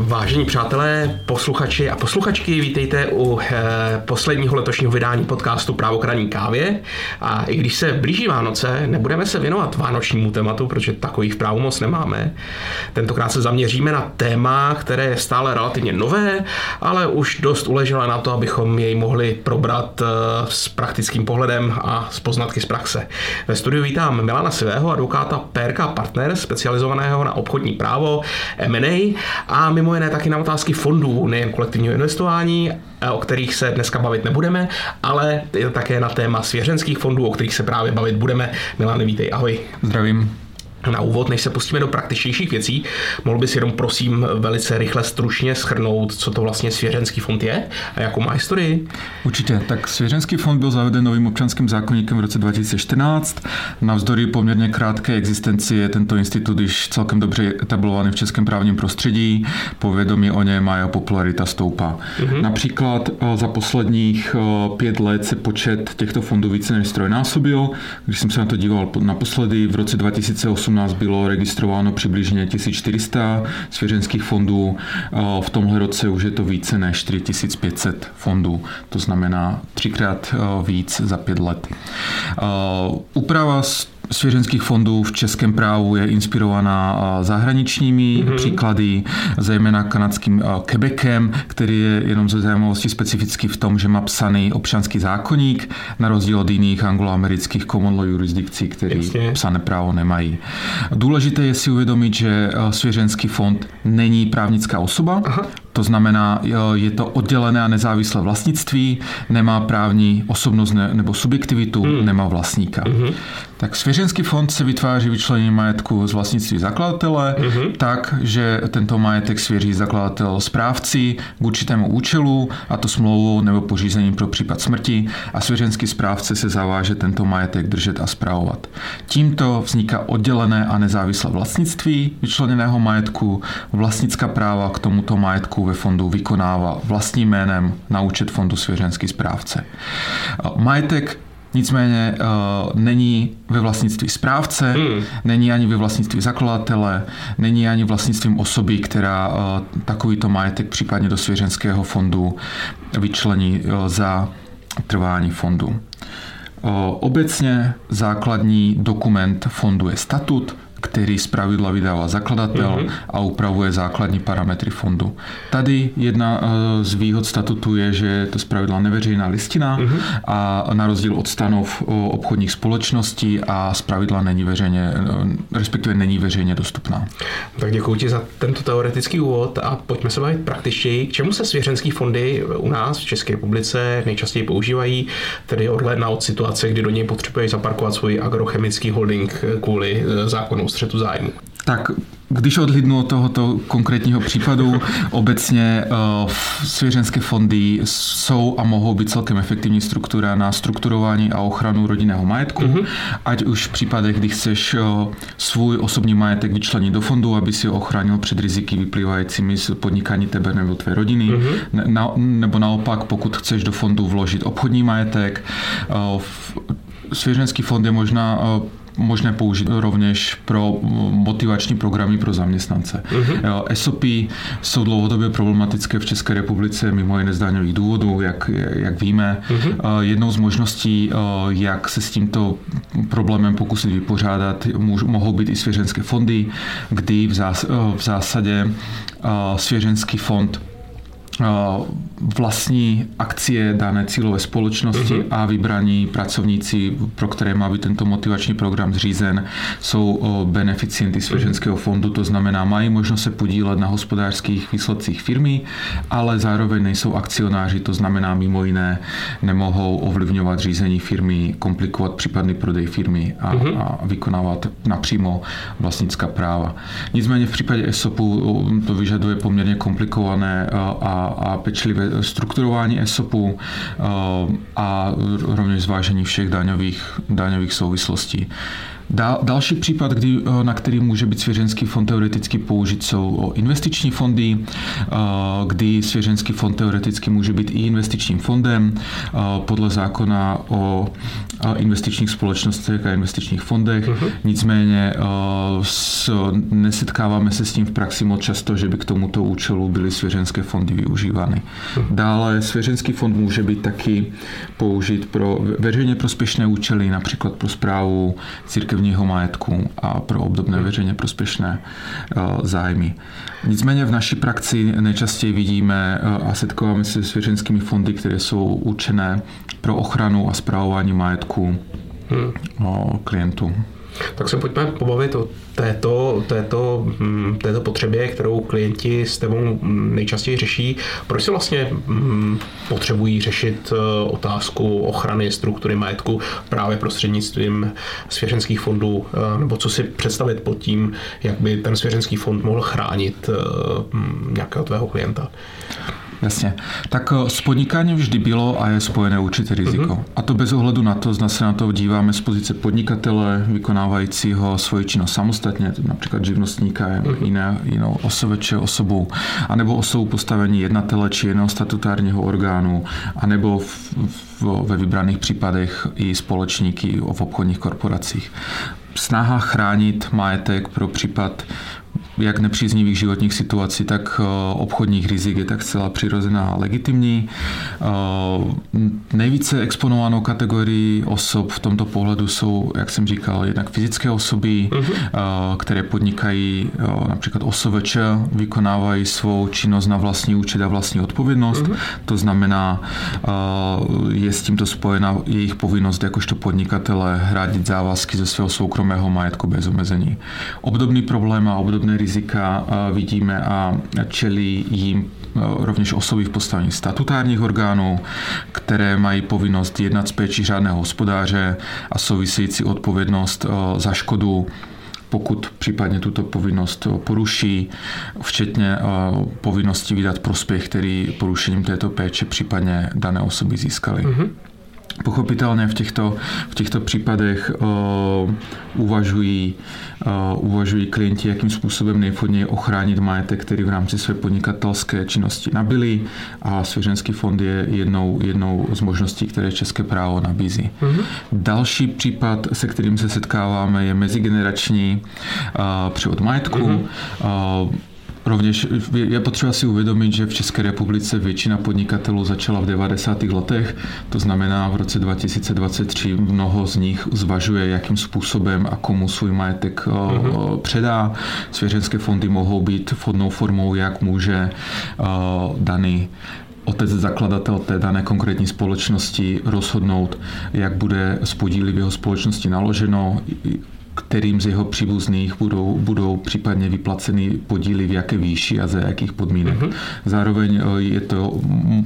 Vážení přátelé, posluchači a posluchačky, vítejte u eh, posledního letošního vydání podcastu Právokraní kávě. A i když se blíží Vánoce, nebudeme se věnovat vánočnímu tématu, protože takových právu moc nemáme. Tentokrát se zaměříme na téma, které je stále relativně nové, ale už dost uležela na to, abychom jej mohli probrat eh, s praktickým pohledem a s poznatky z praxe. Ve studiu vítám Milana Sivého, advokáta PRK Partner, specializovaného na obchodní právo, M&A a mimo jiné taky na otázky fondů, nejen kolektivního investování, eh, o kterých se dneska bavit nebudeme, ale také na téma svěřenských fondů, o kterých se právě bavit budeme. Milan, vítej, ahoj. Zdravím. Na úvod, než se pustíme do praktičtějších věcí, mohl bys jenom prosím velice rychle stručně schrnout, co to vlastně svěřenský fond je a jakou má historii? Určitě. Tak svěřenský fond byl zaveden novým občanským zákonníkem v roce 2014. Navzdory poměrně krátké existenci je tento institut již celkem dobře etablovaný v českém právním prostředí. Povědomí o něm a jeho popularita stoupá. Mm-hmm. Například eh, za posledních eh, pět let se počet těchto fondů více než strojnásobil. Když jsem se na to díval naposledy v roce 2008 2018 bylo registrováno přibližně 1400 svěřenských fondů. V tomhle roce už je to více než 4500 fondů. To znamená třikrát víc za pět let. Úprava svěřenských fondů v českém právu je inspirovaná zahraničními mm-hmm. příklady, zejména kanadským Quebecem, který je jenom ze zajímavosti specificky v tom, že má psaný občanský zákonník, na rozdíl od jiných angloamerických common law jurisdikcí, které psané právo nemají. Důležité je si uvědomit, že svěřenský fond není právnická osoba, Aha. To znamená, je to oddělené a nezávislé vlastnictví, nemá právní osobnost nebo subjektivitu, hmm. nemá vlastníka. Hmm. Tak svěřenský fond se vytváří vyčlenění majetku z vlastnictví zakladatele, hmm. tak, že tento majetek svěří zakladatel správci k určitému účelu, a to smlouvou nebo pořízením pro případ smrti, a svěřenský správce se zaváže tento majetek držet a zprávovat. Tímto vzniká oddělené a nezávislé vlastnictví vyčleněného majetku, vlastnická práva k tomuto majetku ve fondu vykonává vlastním jménem na účet fondu svěřenský správce. Majetek Nicméně uh, není ve vlastnictví správce, hmm. není ani ve vlastnictví zakladatele, není ani vlastnictvím osoby, která uh, takovýto majetek případně do svěřenského fondu vyčlení uh, za trvání fondu. Obecně základní dokument fondu je statut, který z pravidla vydává zakladatel mm-hmm. a upravuje základní parametry fondu. Tady jedna eh, z výhod statutu je, že je to z pravidla neveřejná listina mm-hmm. a na rozdíl od stanov obchodních společností a z pravidla není veřejně, eh, respektive není veřejně dostupná. Tak děkuji ti za tento teoretický úvod a pojďme se bavit praktičtěji. K čemu se svěřenské fondy u nás v České republice nejčastěji používají, tedy odhledna od situace, kdy do něj potřebuje zaparkovat svůj agrochemický holding kvůli eh, zákonu střetu zájmu. Tak když odhlídnu od tohoto konkrétního případu, obecně uh, svěřenské fondy jsou a mohou být celkem efektivní struktura na strukturování a ochranu rodinného majetku, mm-hmm. ať už v případech, kdy chceš uh, svůj osobní majetek vyčlenit do fondu, aby si ho ochránil před riziky vyplývajícími z podnikání tebe nebo tvé rodiny, mm-hmm. na, nebo naopak, pokud chceš do fondu vložit obchodní majetek, uh, Svěřenský fond je možná možné použít rovněž pro motivační programy pro zaměstnance. Uh-huh. SOP jsou dlouhodobě problematické v České republice mimo jiné z daňových důvodů, jak, jak víme. Uh-huh. Jednou z možností, jak se s tímto problémem pokusit vypořádat, mohou být i svěřenské fondy, kdy v, zás, v zásadě svěřenský fond vlastní akcie dané cílové společnosti uh-huh. a vybraní pracovníci, pro které má být tento motivační program zřízen, jsou beneficienty svěřenského fondu, to znamená, mají možnost se podílet na hospodářských výsledcích firmy, ale zároveň nejsou akcionáři, to znamená mimo jiné nemohou ovlivňovat řízení firmy, komplikovat případný prodej firmy a, uh-huh. a vykonávat napřímo vlastnická práva. Nicméně v případě ESOPu to vyžaduje poměrně komplikované a a pečlivé strukturování ESOPu eh, a rovněž zvážení všech daňových, daňových souvislostí. Dal, další případ, kdy, na který může být svěřenský fond teoreticky použit, jsou investiční fondy, kdy svěřenský fond teoreticky může být i investičním fondem podle zákona o investičních společnostech a investičních fondech. Uh-huh. Nicméně s, nesetkáváme se s tím v praxi moc často, že by k tomuto účelu byly svěřenské fondy využívány. Uh-huh. Dále svěřenský fond může být taky použit pro veřejně prospěšné účely, například pro zprávu církevního majetku a pro obdobné veřejně prospěšné zájmy. Nicméně v naší praxi nejčastěji vidíme a setkáváme se s svěřenskými fondy, které jsou určené pro ochranu a zprávování majetku hmm. klientů. Tak se pojďme pobavit o této, této, hm, této potřebě, kterou klienti s tebou nejčastěji řeší. Proč se vlastně hm, potřebují řešit eh, otázku ochrany struktury majetku právě prostřednictvím svěřenských fondů, eh, nebo co si představit pod tím, jak by ten svěřenský fond mohl chránit eh, nějakého tvého klienta? Jasně. Tak eh, s podnikáním vždy bylo a je spojené určité riziko. Uh-huh. A to bez ohledu na to, zda se na to díváme z pozice podnikatele, vykonávajícího svoji činnost samostatně, například živnostníka, uh-huh. jiné, jinou osobeče osobou, anebo osobu postavení jednatele či jiného statutárního orgánu, anebo v, v, ve vybraných případech i společníky v obchodních korporacích snaha chránit majetek pro případ jak nepříznivých životních situací, tak eh, obchodních rizik je tak zcela přirozená a legitimní. Eh, nejvíce exponovanou kategorii osob v tomto pohledu jsou, jak jsem říkal, jednak fyzické osoby, uh-huh. které podnikají například osoveče, vykonávají svou činnost na vlastní účet a vlastní odpovědnost. Uh-huh. To znamená, je s tímto spojena jejich povinnost jakožto podnikatele hradit závazky ze svého soukromého majetku bez omezení. Obdobný problém a obdobné riziko rizika vidíme a čelí jim e, rovněž osoby v postavení statutárních orgánů, které mají povinnost jednat s péčí řádného hospodáře a související odpovědnost e, za škodu pokud případně tuto povinnost poruší, včetně povinnosti vydat prospěch, který porušením této péče případně dané osoby získaly. Mm-hmm. Pochopitelně v těchto, v těchto případech uh, uvažují, uh, uvažují klienti, jakým způsobem nejvhodněji ochránit majetek, který v rámci své podnikatelské činnosti nabili a svěřenský fond je jednou, jednou z možností, které české právo nabízí. Mm-hmm. Další případ, se kterým se setkáváme, je mezigenerační uh, převod majetku. Mm-hmm. Uh, Rovněž je potřeba si uvědomit, že v České republice většina podnikatelů začala v 90. letech, to znamená v roce 2023 mnoho z nich zvažuje, jakým způsobem a komu svůj majetek mm-hmm. předá. Svěřenské fondy mohou být vhodnou formou, jak může eh, daný otec zakladatel té dané konkrétní společnosti rozhodnout, jak bude s podíly v jeho společnosti naloženo, kterým z jeho příbuzných budou, budou případně vyplaceny podíly v jaké výši a za jakých podmínek. Mm-hmm. Zároveň eh, je to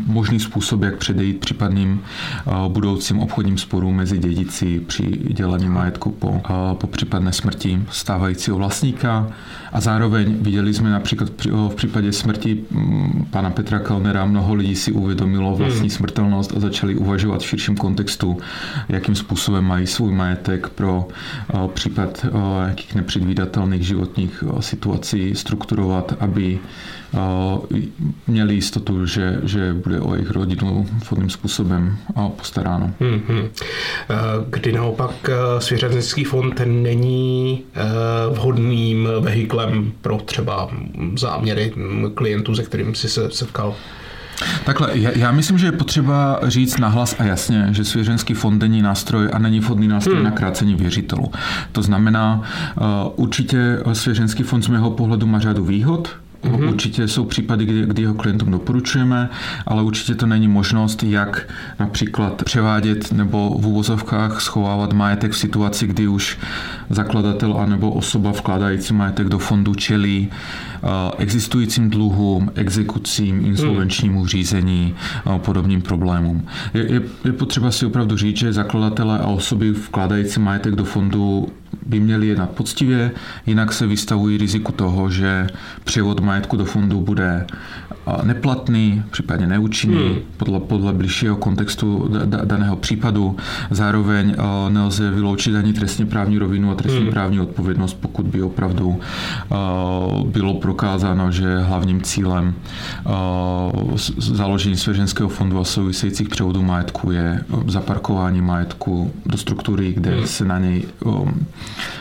možný způsob, jak předejít případným eh, budoucím obchodním sporům mezi dědici při dělení majetku po, eh, po případné smrti stávajícího vlastníka. A zároveň viděli jsme například v případě smrti mm, pana Petra Kalnera mnoho lidí si uvědomilo vlastní hmm. smrtelnost a začali uvažovat v širším kontextu, jakým způsobem mají svůj majetek pro případ jakých nepředvídatelných životních situací strukturovat, aby měli jistotu, že, že bude o jejich rodinu vhodným způsobem postaráno. Hmm, Kdy naopak svěřenský fond není vhodným vehiklem pro třeba záměry klientů, se kterým si se setkal? Takhle, já myslím, že je potřeba říct nahlas a jasně, že svěřenský fond není nástroj a není vhodný nástroj hmm. na krácení věřitelů. To znamená, určitě svěřenský fond z mého pohledu má řadu výhod, Mm-hmm. Určitě jsou případy, kdy, kdy ho klientům doporučujeme, ale určitě to není možnost, jak například převádět nebo v úvozovkách schovávat majetek v situaci, kdy už zakladatel anebo osoba vkládající majetek do fondu čelí existujícím dluhům, exekucím, insolvenčnímu mm. řízení a podobným problémům. Je, je, je potřeba si opravdu říct, že zakladatelé a osoby vkládající majetek do fondu by měli jednat poctivě, jinak se vystavují riziku toho, že převod majetku do fondu bude neplatný, případně neúčinný hmm. podle, podle bližšího kontextu daného případu. Zároveň nelze vyloučit ani trestně právní rovinu a trestně hmm. právní odpovědnost, pokud by opravdu bylo prokázáno, že hlavním cílem založení svěřenského fondu a souvisejících převodů majetku je zaparkování majetku do struktury, kde hmm. se na něj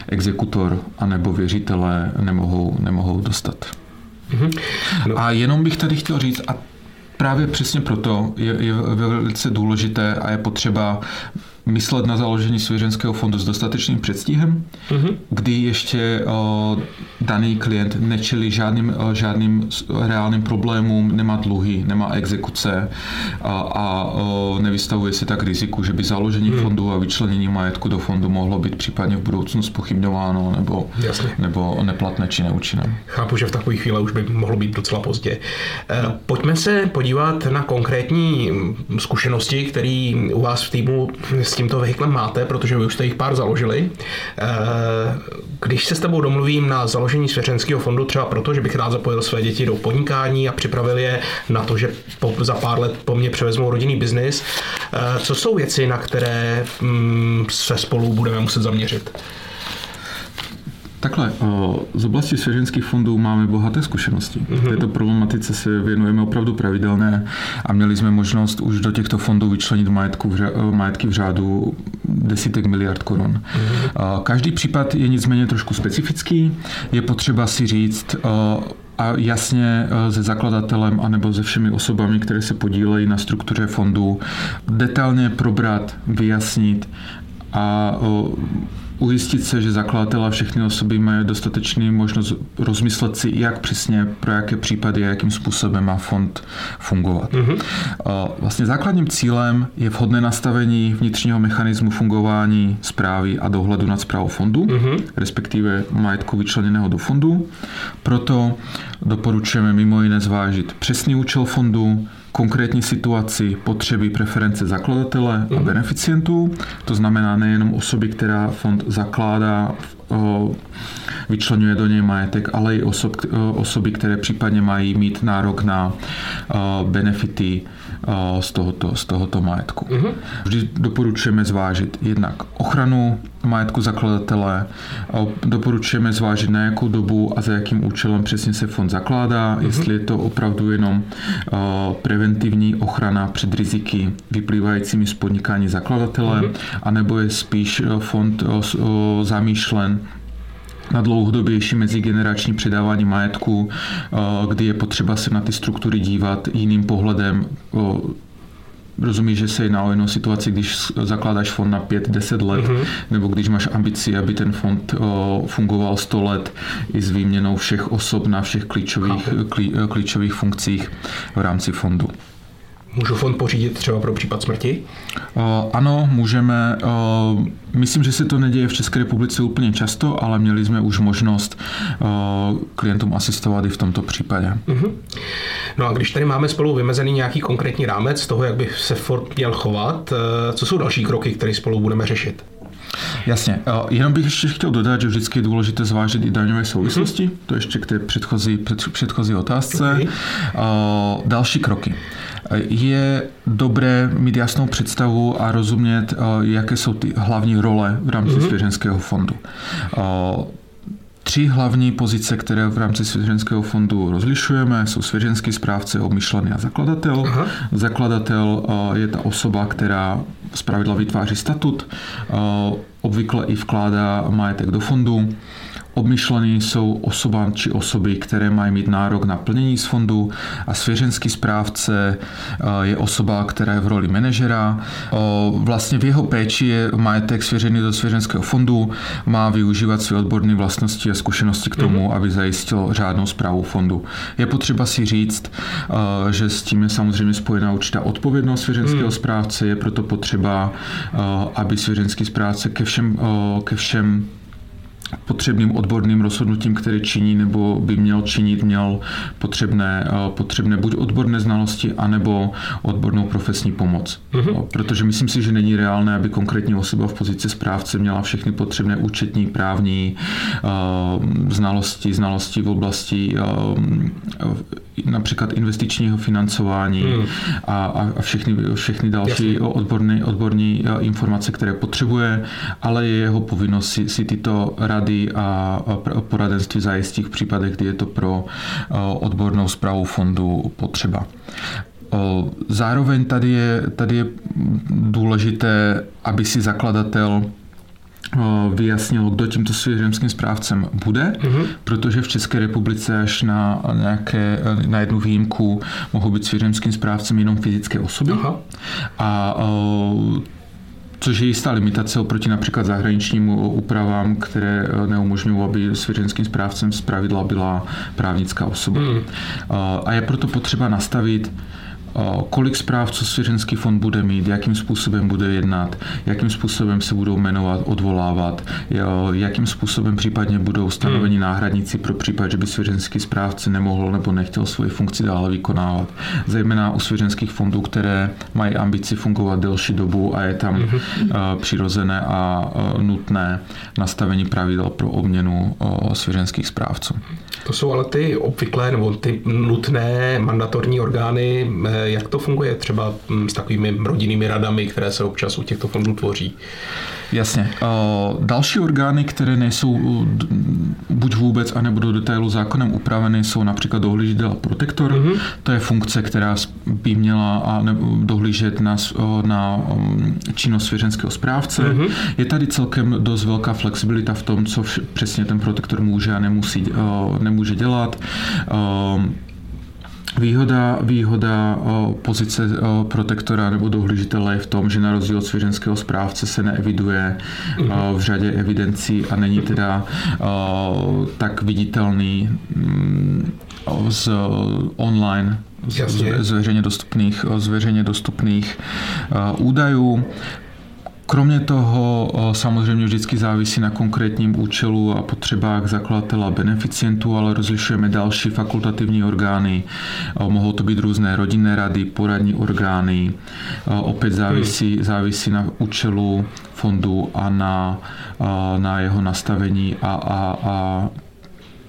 exekutor anebo věřitelé nemohou, nemohou dostat. Mm-hmm. No. A jenom bych tady chtěl říct, a právě přesně proto je, je velice důležité a je potřeba myslet na založení svěřenského fondu s dostatečným předstihem, mm-hmm. kdy ještě o, daný klient nečelí žádným, o, žádným reálným problémům, nemá dluhy, nemá exekuce a, a o, nevystavuje se tak riziku, že by založení mm. fondu a vyčlenění majetku do fondu mohlo být případně v budoucnu spochybňováno nebo, nebo neplatné či neúčinné. Chápu, že v takové chvíli už by mohlo být docela pozdě. E, pojďme se podívat na konkrétní zkušenosti, které u vás v týmu s tímto vehiklem máte, protože vy už jste jich pár založili. Eh, když se s tebou domluvím na založení svěřenského fondu, třeba proto, že bych rád zapojil své děti do podnikání a připravil je na to, že po, za pár let po mně převezmou rodinný biznis, eh, co jsou věci, na které mm, se spolu budeme muset zaměřit? Takhle, z oblasti svěřenských fondů máme bohaté zkušenosti. Mm-hmm. Této problematice se věnujeme opravdu pravidelně a měli jsme možnost už do těchto fondů vyčlenit majetku v řádu, majetky v řádu desítek miliard korun. Mm-hmm. Každý případ je nicméně trošku specifický. Je potřeba si říct, a jasně se zakladatelem anebo se všemi osobami, které se podílejí na struktuře fondu, detailně probrat, vyjasnit a ujistit se, že zakladatel a všechny osoby mají dostatečný možnost rozmyslet si, jak přesně, pro jaké případy a jakým způsobem má fond fungovat. Mm-hmm. Vlastně základním cílem je vhodné nastavení vnitřního mechanismu fungování zprávy a dohledu nad zprávou fondu, mm-hmm. respektive majetku vyčleněného do fondu. Proto doporučujeme mimo jiné zvážit přesný účel fondu, konkrétní situaci, potřeby, preference zakladatele a mhm. beneficientů. To znamená nejenom osoby, která fond zakládá, vyčlenuje do něj majetek, ale i osob, osoby, které případně mají mít nárok na benefity z tohoto, z tohoto majetku. Mm-hmm. Vždy doporučujeme zvážit jednak ochranu majetku zakladatele, doporučujeme zvážit na jakou dobu a za jakým účelem přesně se fond zakládá, mm-hmm. jestli je to opravdu jenom preventivní ochrana před riziky vyplývajícími z podnikání zakladatele, mm-hmm. anebo je spíš fond zamýšlen na dlouhodobější mezigenerační předávání majetku, eh, kdy je potřeba se na ty struktury dívat jiným pohledem, Rozumíš, že se jedná o jinou situaci, když zakládáš fond na 5-10 let, mm-hmm. nebo když máš ambici, aby ten fond fungoval 100 let i s výměnou všech osob na všech klíčových, klí, klíčových funkcích v rámci fondu. Můžu fond pořídit třeba pro případ smrti? Uh, ano, můžeme. Uh, myslím, že se to neděje v České republice úplně často, ale měli jsme už možnost uh, klientům asistovat i v tomto případě. Uh-huh. No a když tady máme spolu vymezený nějaký konkrétní rámec toho, jak by se fond měl chovat, co jsou další kroky, které spolu budeme řešit? Jasně. Jenom bych ještě chtěl dodat, že vždycky je důležité zvážit i daňové souvislosti. Mm-hmm. To ještě k té předchozí, předchozí otázce. Okay. Další kroky. Je dobré mít jasnou představu a rozumět, eh, jaké jsou ty hlavní role v rámci mm-hmm. svěřenského fondu. Eh, tři hlavní pozice, které v rámci svěřenského fondu rozlišujeme, jsou svěřenský správce, obmyšlený a zakladatel. Aha. Zakladatel eh, je ta osoba, která zpravidla vytváří statut, obvykle i vkládá majetek do fondu. Obmyšlený jsou osoba či osoby, které mají mít nárok na plnění z fondu a svěřenský správce eh, je osoba, která je v roli manažera. Eh, vlastně v jeho péči je majetek svěřený do svěřenského fondu, má využívat své odborné vlastnosti a zkušenosti k tomu, mm-hmm. aby zajistil řádnou zprávu fondu. Je potřeba si říct, eh, že s tím je samozřejmě spojená určitá odpovědnost svěřenského mm. správce, je proto potřeba, aby svěřenský správce ke všem, ke všem potřebným odborným rozhodnutím, které činí nebo by měl činit, měl potřebné, eh, potřebné buď odborné znalosti, anebo odbornou profesní pomoc. Mm-hmm. Protože myslím si, že není reálné, aby konkrétní osoba v pozici správce měla všechny potřebné účetní, právní znalosti, znalosti v oblasti například investičního financování mm. a, a všechny, všechny další odborné, odborné informace, které potřebuje, ale je jeho povinnost si, si tyto rady a poradenství zajistit v případech, kdy je to pro odbornou zprávu fondu potřeba. Zároveň tady je, tady je důležité, aby si zakladatel vyjasnilo, kdo tímto svěřenským správcem bude, mm-hmm. protože v České republice až na, nějaké, na jednu výjimku mohou být svěřenským správcem jenom fyzické osoby. Aha. A což je jistá limitace oproti například zahraničním úpravám, které neumožňují, aby svěřenským správcem z pravidla byla právnická osoba. Mm. A je proto potřeba nastavit kolik správců svěřenský fond bude mít, jakým způsobem bude jednat, jakým způsobem se budou jmenovat, odvolávat, jakým způsobem případně budou stanoveni hmm. náhradníci pro případ, že by svěřenský správce nemohl nebo nechtěl svoji funkci dále vykonávat. Zejména u svěřenských fondů, které mají ambici fungovat delší dobu a je tam hmm. přirozené a nutné nastavení pravidel pro obměnu svěřenských správců. To jsou ale ty obvyklé nebo ty nutné mandatorní orgány, eh, jak to funguje třeba hm, s takovými rodinnými radami, které se občas u těchto fondů tvoří? Jasně. Další orgány, které nejsou buď vůbec, anebo do detailu zákonem upraveny, jsou například dohlížitel a protektor. Mm-hmm. To je funkce, která by měla a dohlížet na, na činnost svěřenského správce. Mm-hmm. Je tady celkem dost velká flexibilita v tom, co přesně ten protektor může a nemusí, nemůže dělat. Výhoda, výhoda pozice protektora nebo dohlížitele je v tom, že na rozdíl od svěřenského správce se neeviduje v řadě evidencí a není teda tak viditelný mm, z online z, z veřejně dostupných, z veřejně dostupných údajů. Kromě toho samozřejmě vždycky závisí na konkrétním účelu a potřebách zakladatele a beneficientů, ale rozlišujeme další fakultativní orgány. Mohou to být různé rodinné rady, poradní orgány. Opět závisí, hmm. závisí na účelu fondu a na, na jeho nastavení a, a, a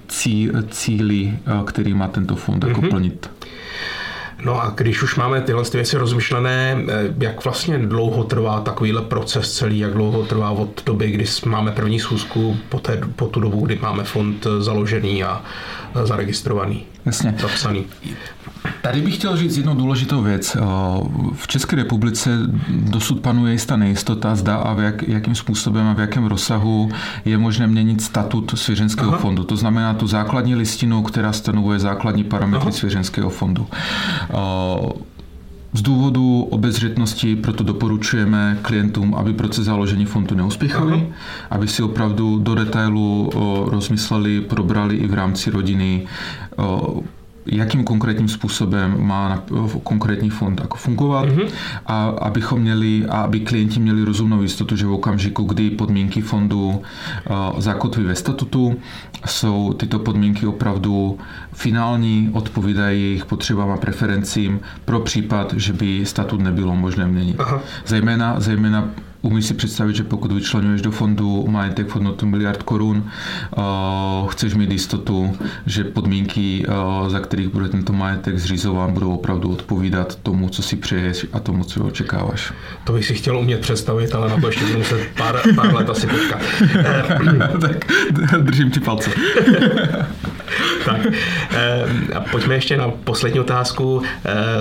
cí, cíly, který má tento fond jako mm-hmm. plnit. No a když už máme tyhle věci rozmyšlené, eh, jak vlastně dlouho trvá takovýhle proces celý, jak dlouho trvá od doby, kdy máme první schůzku po, té, po tu dobu, kdy máme fond založený a zaregistrovaný, Jasně. zapsaný. Tady bych chtěl říct jednu důležitou věc. V České republice dosud panuje jistá nejistota, zda a v jak, jakým způsobem a v jakém rozsahu je možné měnit statut svěřenského Aha. fondu. To znamená tu základní listinu, která stanovuje základní parametry Aha. svěřenského fondu. Z důvodu obezřetnosti proto doporučujeme klientům, aby proces založení fondu neuspěchali, aby si opravdu do detailu rozmysleli, probrali i v rámci rodiny jakým konkrétním způsobem má konkrétní fond jako fungovat mm-hmm. a abychom měli, a aby klienti měli rozumnou jistotu, že v okamžiku, kdy podmínky fondu uh, zakotví ve statutu, jsou tyto podmínky opravdu finální, odpovídají jejich potřebám a preferencím pro případ, že by statut nebylo možné měnit. Aha. Zejména, zejména Umí si představit, že pokud vyčlenuješ do fondu majetek v hodnotu miliard korun, uh, chceš mít jistotu, že podmínky, uh, za kterých bude tento majetek zřizován, budou opravdu odpovídat tomu, co si přeješ a tomu, co očekáváš. To bych si chtěl umět představit, ale na to ještě budu muset pár, pár let asi počkat. tak držím ti palce. tak. A pojďme ještě na poslední otázku.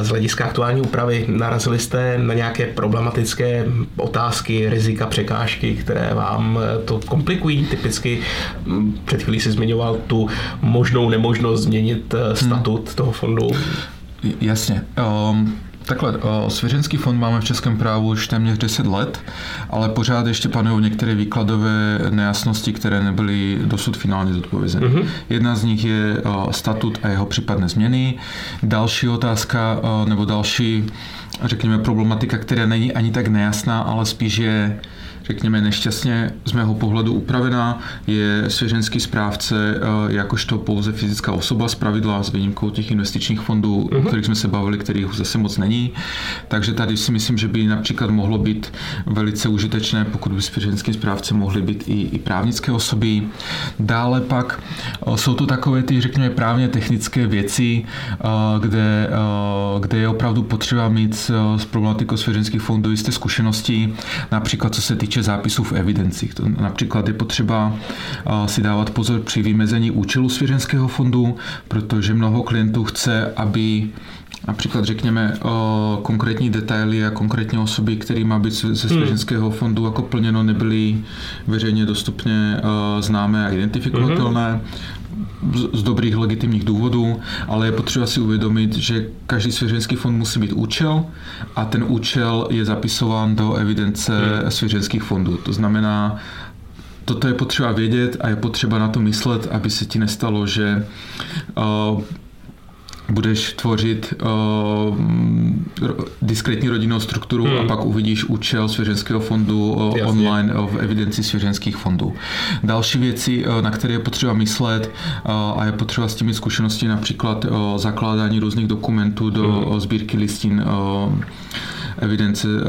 Z hlediska aktuální úpravy narazili jste na nějaké problematické otázky, rizika, překážky, které vám to komplikují? Typicky před chvílí si zmiňoval tu možnou nemožnost změnit eh, statut hmm. toho fondu. Jasně. Um... Takhle, svěřenský fond máme v českém právu už téměř 10 let, ale pořád ještě panují některé výkladové nejasnosti, které nebyly dosud finálně zodpovězeny. Mm-hmm. Jedna z nich je statut a jeho případné změny. Další otázka, nebo další, řekněme, problematika, která není ani tak nejasná, ale spíš je řekněme, nešťastně z mého pohledu upravená. Je svěřenský správce eh, jakožto pouze fyzická osoba z pravidla s výjimkou těch investičních fondů, uh-huh. o kterých jsme se bavili, kterých zase moc není. Takže tady si myslím, že by například mohlo být velice užitečné, pokud by svěřenský správce mohly být i, i právnické osoby. Dále pak eh, jsou to takové ty, řekněme, právně technické věci, eh, kde, kde je opravdu potřeba mít s problematikou svěřenských fondů jisté zkušenosti, například co se týče zápisů v evidenci. To například je potřeba si dávat pozor při vymezení účelu svěřenského fondu, protože mnoho klientů chce, aby Například řekněme o konkrétní detaily a konkrétní osoby, které má být ze hmm. svěřenského fondu jako plněno, nebyly veřejně dostupně známé a identifikovatelné z dobrých legitimních důvodů, ale je potřeba si uvědomit, že každý svěřenský fond musí být účel a ten účel je zapisován do evidence hmm. svěřenských fondů. To znamená, toto je potřeba vědět a je potřeba na to myslet, aby se ti nestalo, že uh, budeš tvořit uh, diskrétní rodinnou strukturu hmm. a pak uvidíš účel svěřenského fondu uh, online uh, v evidenci svěřenských fondů. Další věci, uh, na které je potřeba myslet uh, a je potřeba s těmi zkušenosti například uh, zakládání různých dokumentů do hmm. sbírky listin uh, evidence, eh,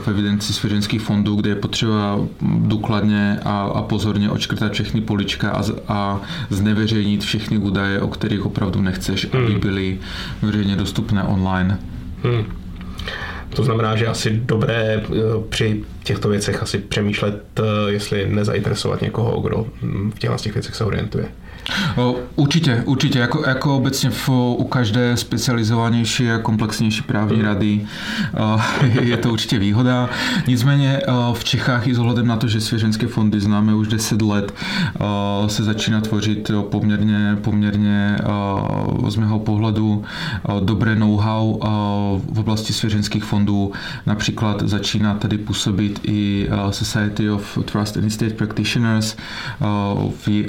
v evidenci svěřenských fondů, kde je potřeba důkladně a, a pozorně očkrtat všechny polička a, a zneveřejnit všechny údaje, o kterých opravdu nechceš, hmm. aby byly veřejně dostupné online. Hmm. To znamená, že asi dobré eh, při těchto věcech asi přemýšlet, eh, jestli nezainteresovat někoho, kdo v těchto těch věcech se orientuje. Určitě, určitě. Jako, jako obecně v, u každé specializovanější a komplexnější právní rady je to určitě výhoda. Nicméně v Čechách i s ohledem na to, že svěřenské fondy známe už 10 let, se začíná tvořit poměrně, poměrně z mého pohledu dobré know-how v oblasti svěřenských fondů. Například začíná tady působit i Society of Trust and Estate Practitioners,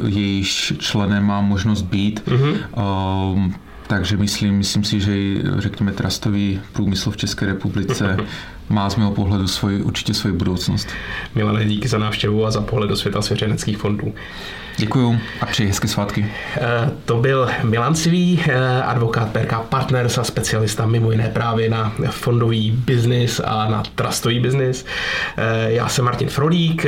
jejíž člen nemá možnost být. Mm-hmm. takže myslím, myslím si, že i, řekněme, trastový průmysl v České republice má z mého pohledu svoj, určitě svoji budoucnost. Milane, díky za návštěvu a za pohled do světa svěřeneckých fondů. Děkuju a přeji hezké svátky. Eh, to byl Milan Civý, eh, advokát PRK Partners a specialista mimo jiné právě na fondový biznis a na trustový biznis. Eh, já jsem Martin Frolík,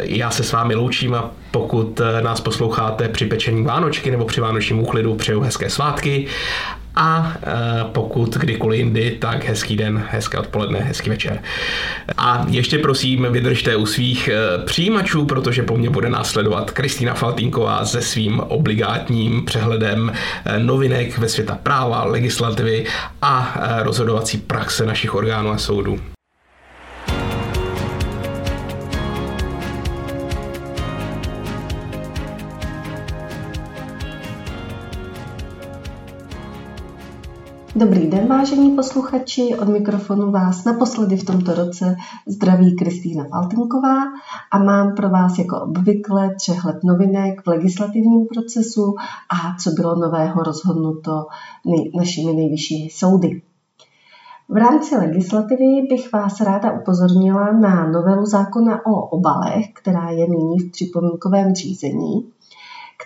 já se s vámi loučím a pokud nás posloucháte při pečení Vánočky nebo při vánočním úklidu, přeju hezké svátky a e, pokud kdykoliv jindy, tak hezký den, hezké odpoledne, hezký večer. A ještě prosím vydržte u svých e, přijímačů, protože po mně bude následovat Kristýna Faltínková se svým obligátním přehledem e, novinek ve světa práva, legislativy a rozhodovací praxe našich orgánů a soudů. Dobrý den, vážení posluchači, od mikrofonu vás naposledy v tomto roce zdraví Kristýna Faltinková a mám pro vás jako obvykle přehled novinek v legislativním procesu a co bylo nového rozhodnuto našimi nejvyššími soudy. V rámci legislativy bych vás ráda upozornila na novelu zákona o obalech, která je nyní v připomínkovém řízení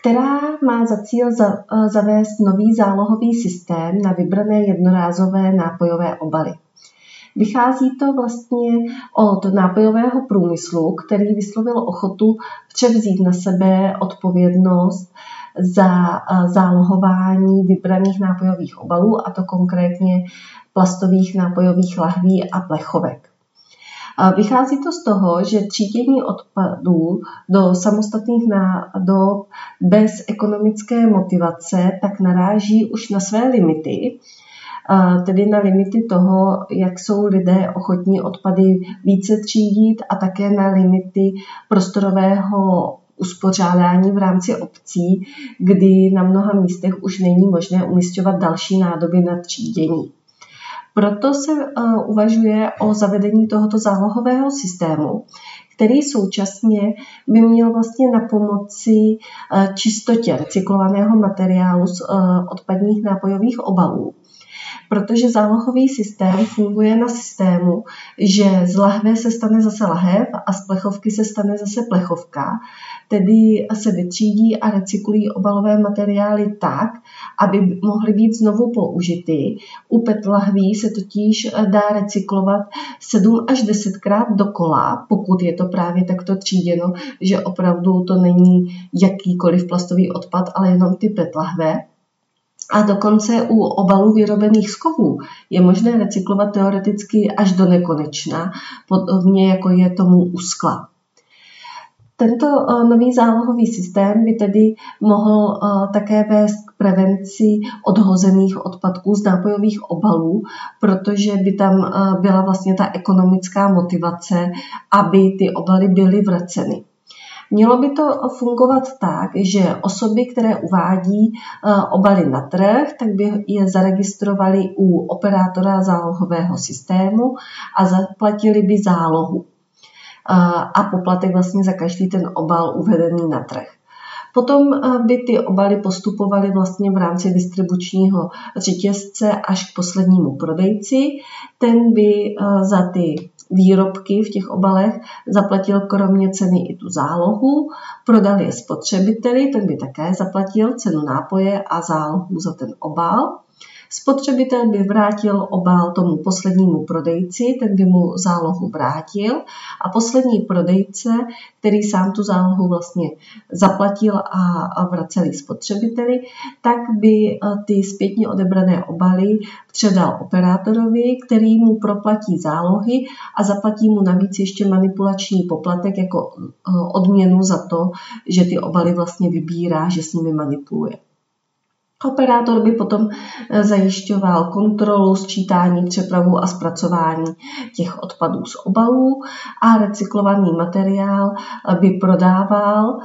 která má za cíl eh, zavést nový zálohový systém na vybrané jednorázové nápojové obaly. Vychází to vlastně od nápojového průmyslu, který vyslovil ochotu převzít na sebe odpovědnost za eh, zálohování vybraných nápojových obalů, a to konkrétně plastových nápojových lahví a plechovek. Vychází to z toho, že třídění odpadů do samostatných nádob bez ekonomické motivace tak naráží už na své limity, tedy na limity toho, jak jsou lidé ochotní odpady více třídit a také na limity prostorového uspořádání v rámci obcí, kdy na mnoha místech už není možné umistovat další nádoby na třídění. Proto se uh, uvažuje o zavedení tohoto zálohového systému, který současně by měl vlastně na pomoci uh, čistotě recyklovaného materiálu z uh, odpadních nápojových obalů protože zálohový systém funguje na systému, že z lahve se stane zase lahev a z plechovky se stane zase plechovka, tedy se vytřídí a recyklují obalové materiály tak, aby mohly být znovu použity. U PET lahví se totiž dá recyklovat 7 až 10 krát dokola, pokud je to právě takto tříděno, že opravdu to není jakýkoliv plastový odpad, ale jenom ty PET lahve. A dokonce u obalů vyrobených z kovů je možné recyklovat teoreticky až do nekonečna, podobně jako je tomu u skla. Tento eh, nový zálohový systém by tedy mohl eh, také vést k prevenci odhozených odpadků z nápojových obalů, protože by tam eh, byla vlastně ta ekonomická motivace, aby ty obaly byly vraceny. Mělo by to fungovat tak, že osoby, které uvádí obaly na trh, tak by je zaregistrovali u operátora zálohového systému a zaplatili by zálohu a poplatek vlastně za každý ten obal uvedený na trh. Potom by ty obaly postupovaly vlastně v rámci distribučního řetězce až k poslednímu prodejci. Ten by za ty výrobky v těch obalech zaplatil kromě ceny i tu zálohu, prodal je spotřebiteli, ten by také zaplatil cenu nápoje a zálohu za ten obal. Spotřebitel by vrátil obal tomu poslednímu prodejci, ten by mu zálohu vrátil a poslední prodejce, který sám tu zálohu vlastně zaplatil a vracel spotřebiteli, tak by eh, ty zpětně odebrané obaly předal operátorovi, který mu proplatí zálohy a zaplatí mu navíc ještě manipulační poplatek jako eh, odměnu za to, že ty obaly vlastně vybírá, že s nimi manipuluje. Operátor by potom eh, zajišťoval kontrolu, sčítání, přepravu a zpracování těch odpadů z obalů a recyklovaný materiál by prodával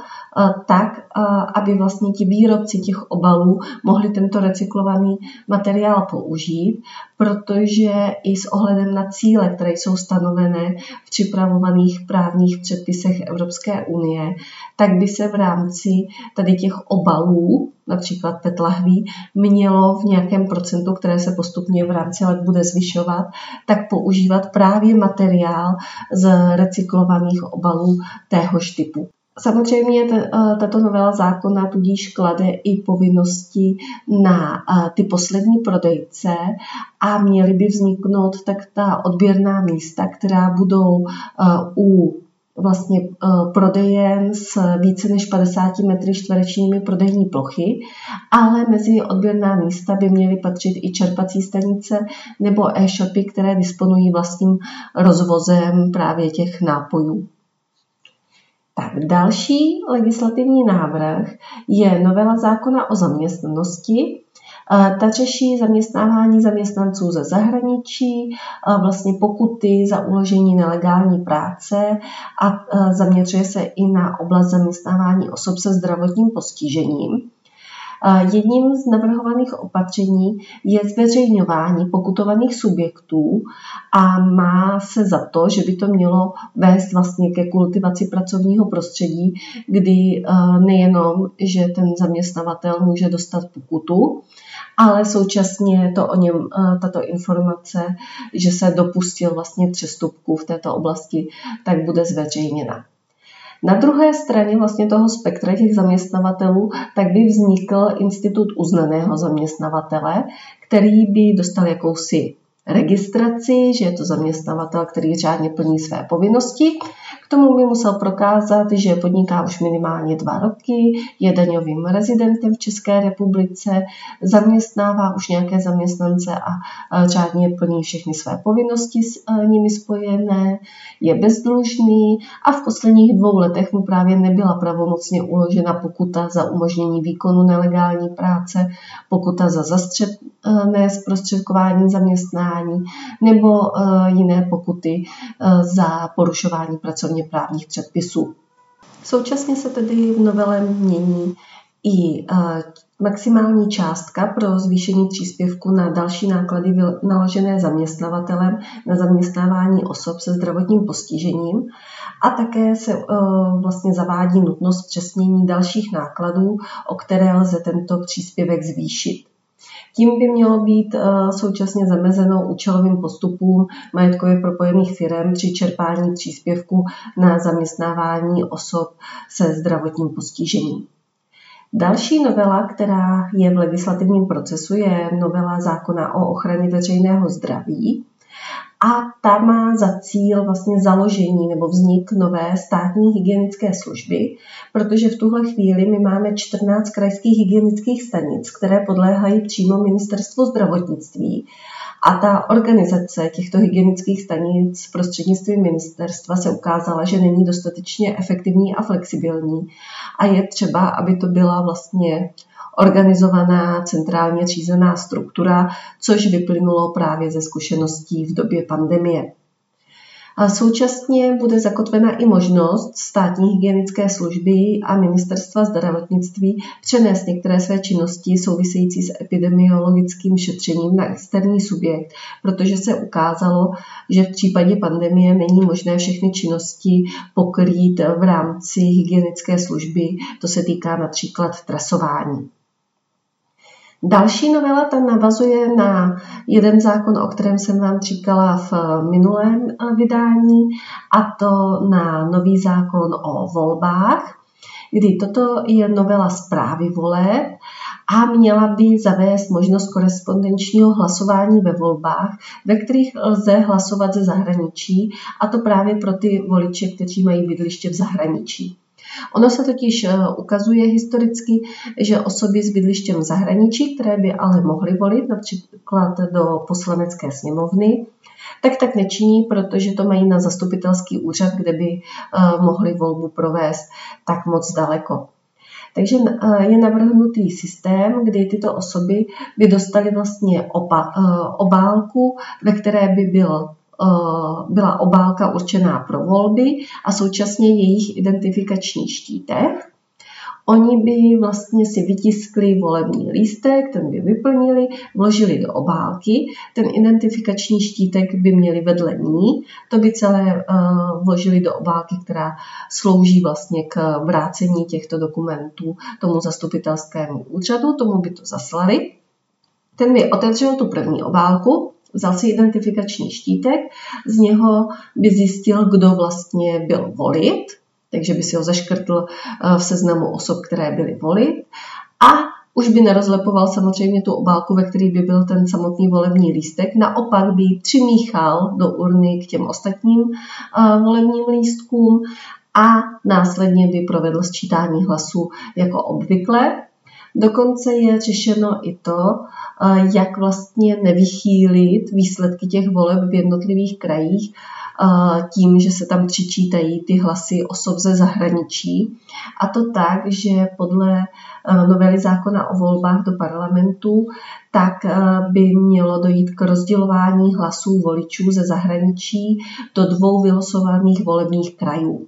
tak, aby vlastně ti výrobci těch obalů mohli tento recyklovaný materiál použít, protože i s ohledem na cíle, které jsou stanovené v připravovaných právních předpisech Evropské unie, tak by se v rámci tady těch obalů například PET lahví, mělo v nějakém procentu, které se postupně v rámci let bude zvyšovat, tak používat právě materiál z recyklovaných obalů téhož typu. Samozřejmě eh, tato novela zákona tudíž klade i povinnosti na eh, ty poslední prodejce a měly by vzniknout tak ta odběrná místa, která budou eh, u vlastně prodejen s více než 50 metry čtverečními prodejní plochy, ale mezi odběrná místa by měly patřit i čerpací stanice nebo e-shopy, které disponují vlastním rozvozem právě těch nápojů. Tak další legislativní návrh je novela zákona o zaměstnanosti, ta řeší zaměstnávání zaměstnanců ze zahraničí, vlastně pokuty za uložení nelegální práce a zaměřuje se i na oblast zaměstnávání osob se zdravotním postižením. Jedním z navrhovaných opatření je zveřejňování pokutovaných subjektů a má se za to, že by to mělo vést vlastně ke kultivaci pracovního prostředí, kdy nejenom, že ten zaměstnavatel může dostat pokutu, ale současně to o něm, eh, tato informace, že se dopustil vlastně přestupku v této oblasti, tak bude zveřejněna. Na druhé straně vlastně toho spektra těch zaměstnavatelů, tak by vznikl institut uznaného zaměstnavatele, který by dostal jakousi registraci, že je to zaměstnavatel, který řádně plní své povinnosti. Tomu by musel prokázat, že podniká už minimálně dva roky, je daňovým rezidentem v České republice, zaměstnává už nějaké zaměstnance a řádně plní všechny své povinnosti s e, nimi spojené, je bezdlužný a v posledních dvou letech mu právě nebyla pravomocně uložena pokuta za umožnění výkonu nelegální práce, pokuta za zastřené zprostředkování zaměstnání nebo e, jiné pokuty e, za porušování pracovní úrovně právních předpisů. Současně se tedy v novele mění i e, maximální částka pro zvýšení příspěvku na další náklady naložené zaměstnavatelem na zaměstnávání osob se zdravotním postižením a také se vlastně zavádí nutnost přesnění dalších nákladů, o které lze tento příspěvek zvýšit. Tím by mělo být současně zamezeno účelovým postupům majetkově propojených firm při čerpání příspěvku na zaměstnávání osob se zdravotním postižením. Další novela, která je v legislativním procesu, je novela zákona o ochraně veřejného zdraví. A ta má za cíl vlastně založení nebo vznik nové státní hygienické služby, protože v tuhle chvíli my máme 14 krajských hygienických stanic, které podléhají přímo ministerstvu zdravotnictví. A ta organizace těchto hygienických stanic prostřednictvím ministerstva se ukázala, že není dostatečně efektivní a flexibilní. A je třeba, aby to byla vlastně organizovaná, centrálně řízená struktura, což vyplynulo právě ze zkušeností v době pandemie. A současně bude zakotvena i možnost státní hygienické služby a ministerstva zdravotnictví přenést některé své činnosti související s epidemiologickým šetřením na externí subjekt, protože se ukázalo, že v případě pandemie není možné všechny činnosti pokrýt v rámci hygienické služby. To se týká například trasování. Další novela tam navazuje na jeden zákon, o kterém jsem vám říkala v minulém eh, vydání, a to na nový zákon o volbách, kdy toto je novela zprávy voleb a měla by zavést možnost korespondenčního hlasování ve volbách, ve kterých lze hlasovat ze zahraničí, a to právě pro ty voliče, kteří mají bydliště v zahraničí. Ono se totiž eh, ukazuje historicky, že osoby s bydlištěm v zahraničí, které by ale mohly volit například do poslanecké sněmovny, tak tak nečiní, protože to mají na zastupitelský úřad, kde by eh, mohli volbu provést tak moc daleko. Takže eh, je navrhnutý systém, kdy tyto osoby by dostaly vlastně obálku, ve které by byl byla obálka určená pro volby a současně jejich identifikační štítek. Oni by vlastně si vytiskli volební lístek, ten by vyplnili, vložili do obálky, ten identifikační štítek by měli vedle ní, to by celé uh, vložili do obálky, která slouží vlastně k vrácení těchto dokumentů tomu zastupitelskému úřadu, tomu by to zaslali. Ten by otevřel tu první obálku, vzal si identifikační štítek, z něho by zjistil, kdo vlastně byl volit, takže by si ho zaškrtl eh, v seznamu osob, které byly volit a už by nerozlepoval samozřejmě tu obálku, ve který by byl ten samotný volební lístek, naopak by ji přimíchal do urny k těm ostatním uh, volebním lístkům a následně by provedl sčítání hlasů jako obvykle. Dokonce je řešeno i to, jak vlastně nevychýlit výsledky těch voleb v jednotlivých krajích tím, že se tam přičítají ty hlasy osob ze zahraničí. A to tak, že podle novely zákona o volbách do parlamentu, tak by mělo dojít k rozdělování hlasů voličů ze zahraničí do dvou vylosovaných volebních krajů.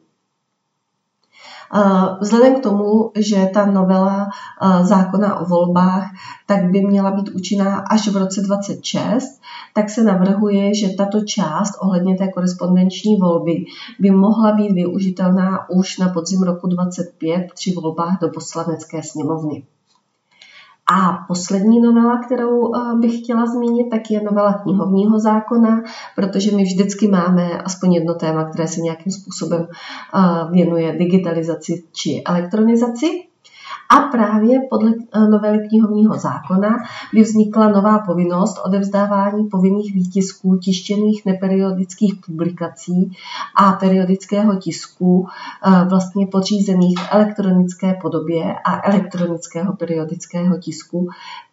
Vzhledem k tomu, že ta novela zákona o volbách tak by měla být účinná až v roce 26, tak se navrhuje, že tato část ohledně té korespondenční volby by mohla být využitelná už na podzim roku 25 při volbách do poslanecké sněmovny. A poslední novela, kterou eh, bych chtěla zmínit, tak je novela knihovního zákona, protože my vždycky máme aspoň jedno téma, které se nějakým způsobem eh, věnuje digitalizaci či elektronizaci. A právě podle eh, novely knihovního zákona by vznikla nová povinnost odevzdávání povinných výtisků tištěných neperiodických publikací a periodického tisku eh, vlastně podřízených v elektronické podobě a elektronického periodického tisku,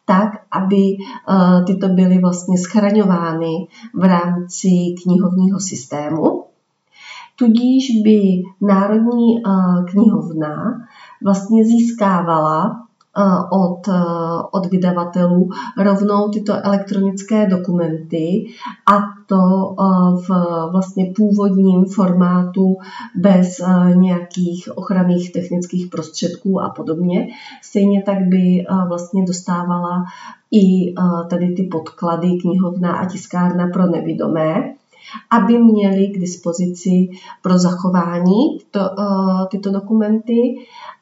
tak, aby eh, tyto byly vlastně schraňovány v rámci knihovního systému. Tudíž by Národní knihovna vlastně získávala eh, od, eh, od vydavatelů rovnou tyto elektronické dokumenty a to eh, v vlastně původním formátu bez nějakých ochranných technických prostředků a podobně. Stejně tak by vlastně dostávala i tady ty podklady knihovna a tiskárna pro nevidomé, aby měli k dispozici pro zachování to, tyto dokumenty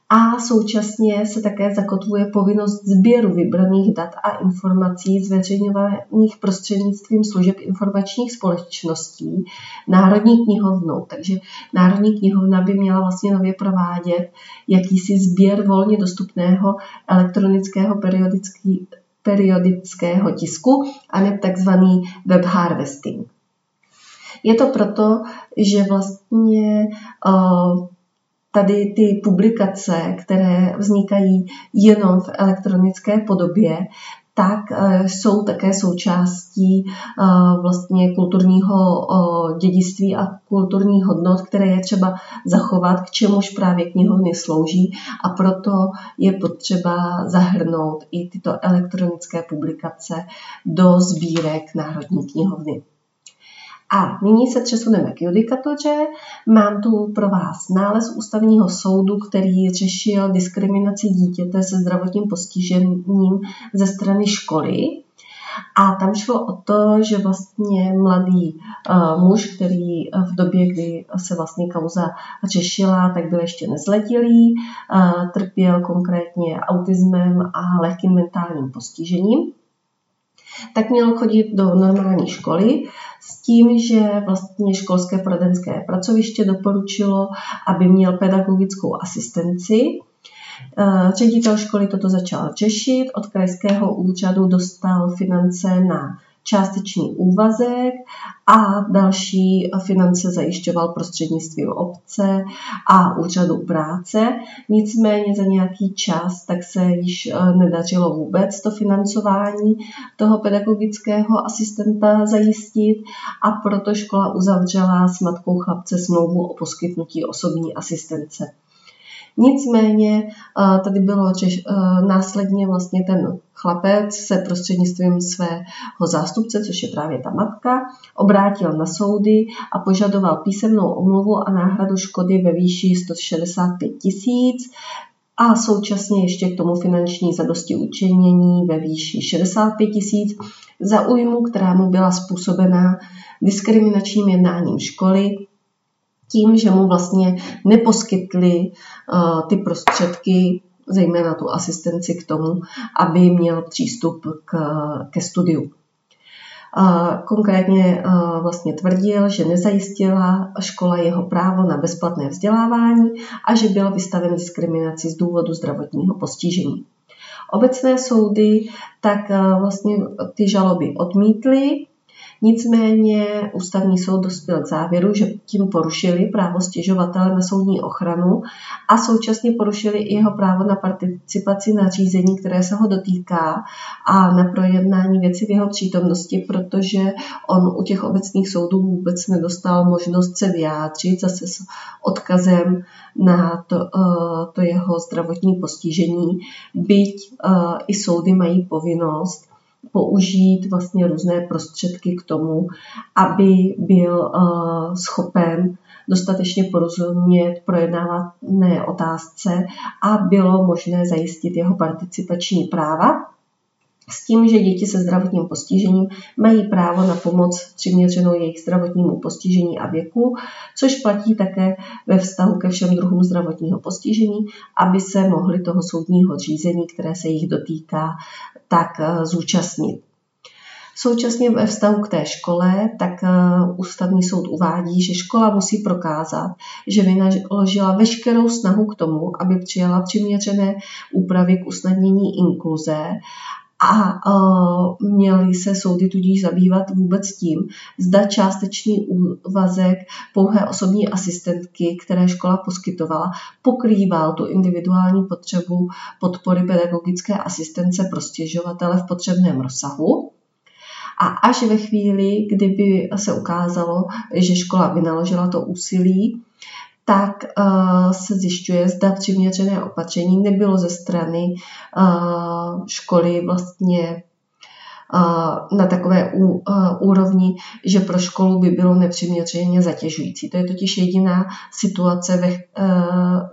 a současně se také zakotvuje povinnost sběru vybraných dat a informací zveřejňovaných prostřednictvím služeb informačních společností Národní knihovnou. Takže Národní knihovna by měla vlastně nově provádět jakýsi sběr volně dostupného elektronického periodického tisku a ne takzvaný web harvesting. Je to proto, že vlastně uh, tady ty publikace, které vznikají jenom v elektronické podobě, tak eh, jsou také součástí eh, vlastně kulturního dědictví a kulturních hodnot, které je třeba zachovat, k čemuž právě knihovny slouží a proto je potřeba zahrnout i tyto elektronické publikace do sbírek Národní knihovny. A nyní se přesuneme k judikatoře. Mám tu pro vás nález ústavního soudu, který řešil diskriminaci dítěte se zdravotním postižením ze strany školy. A tam šlo o to, že vlastně mladý uh, muž, který v době, kdy se vlastně kauza řešila, tak byl ještě nezletilý, uh, trpěl konkrétně autismem a lehkým mentálním postižením tak měl chodit do normální školy s tím, že vlastně školské poradenské pracoviště doporučilo, aby měl pedagogickou asistenci. Eh, ředitel školy toto začal řešit, od krajského úřadu dostal finance na částečný úvazek a další finance zajišťoval prostřednictvím obce a úřadu práce. Nicméně za nějaký čas tak se již eh, nedařilo vůbec to financování toho pedagogického asistenta zajistit a proto škola uzavřela s matkou chlapce smlouvu o poskytnutí osobní asistence. Nicméně tady bylo eh, následně vlastně ten chlapec se prostřednictvím svého zástupce, což je právě ta matka, obrátil na soudy a požadoval písemnou omluvu a náhradu škody ve výši 165 tisíc a současně ještě k tomu finanční zadosti učinění ve výši 65 tisíc za újmu, která mu byla způsobena diskriminačním jednáním školy tím, že mu vlastně neposkytli uh, ty prostředky, zejména tu asistenci k tomu, aby měl přístup k, ke studiu. Uh, konkrétně uh, vlastně tvrdil, že nezajistila škola jeho právo na bezplatné vzdělávání a že byl vystaven diskriminaci z důvodu zdravotního postižení. Obecné soudy tak vlastně ty žaloby odmítly Nicméně ústavní soud dospěl k závěru, že tím porušili právo stěžovatele na soudní ochranu a současně porušili i jeho právo na participaci na řízení, které se ho dotýká a na projednání věci v jeho přítomnosti, protože on u těch obecných soudů vůbec nedostal možnost se vyjádřit zase s odkazem na to, eh, to jeho zdravotní postižení, byť eh, i soudy mají povinnost použít vlastně různé prostředky k tomu, aby byl uh, schopen dostatečně porozumět projednávané otázce a bylo možné zajistit jeho participační práva. S tím, že děti se zdravotním postižením mají právo na pomoc přiměřenou jejich zdravotnímu postižení a věku, což platí také ve vztahu ke všem druhům zdravotního postižení, aby se mohli toho soudního řízení, které se jich dotýká, tak eh, zúčastnit. Současně ve vztahu k té škole, tak eh, ústavní soud uvádí, že škola musí prokázat, že vynaložila veškerou snahu k tomu, aby přijala přiměřené úpravy k usnadnění inkluze a uh, měly se soudy tudíž zabývat vůbec tím, zda částečný úvazek pouhé osobní asistentky, které škola poskytovala, pokrýval tu individuální potřebu podpory pedagogické asistence pro stěžovatele v potřebném rozsahu. A až ve chvíli, kdyby se ukázalo, že škola vynaložila to úsilí, tak uh, se zjišťuje, zda přiměřené opatření nebylo ze strany uh, školy vlastně na takové úrovni, že pro školu by bylo nepřiměřeně zatěžující. To je totiž jediná situace,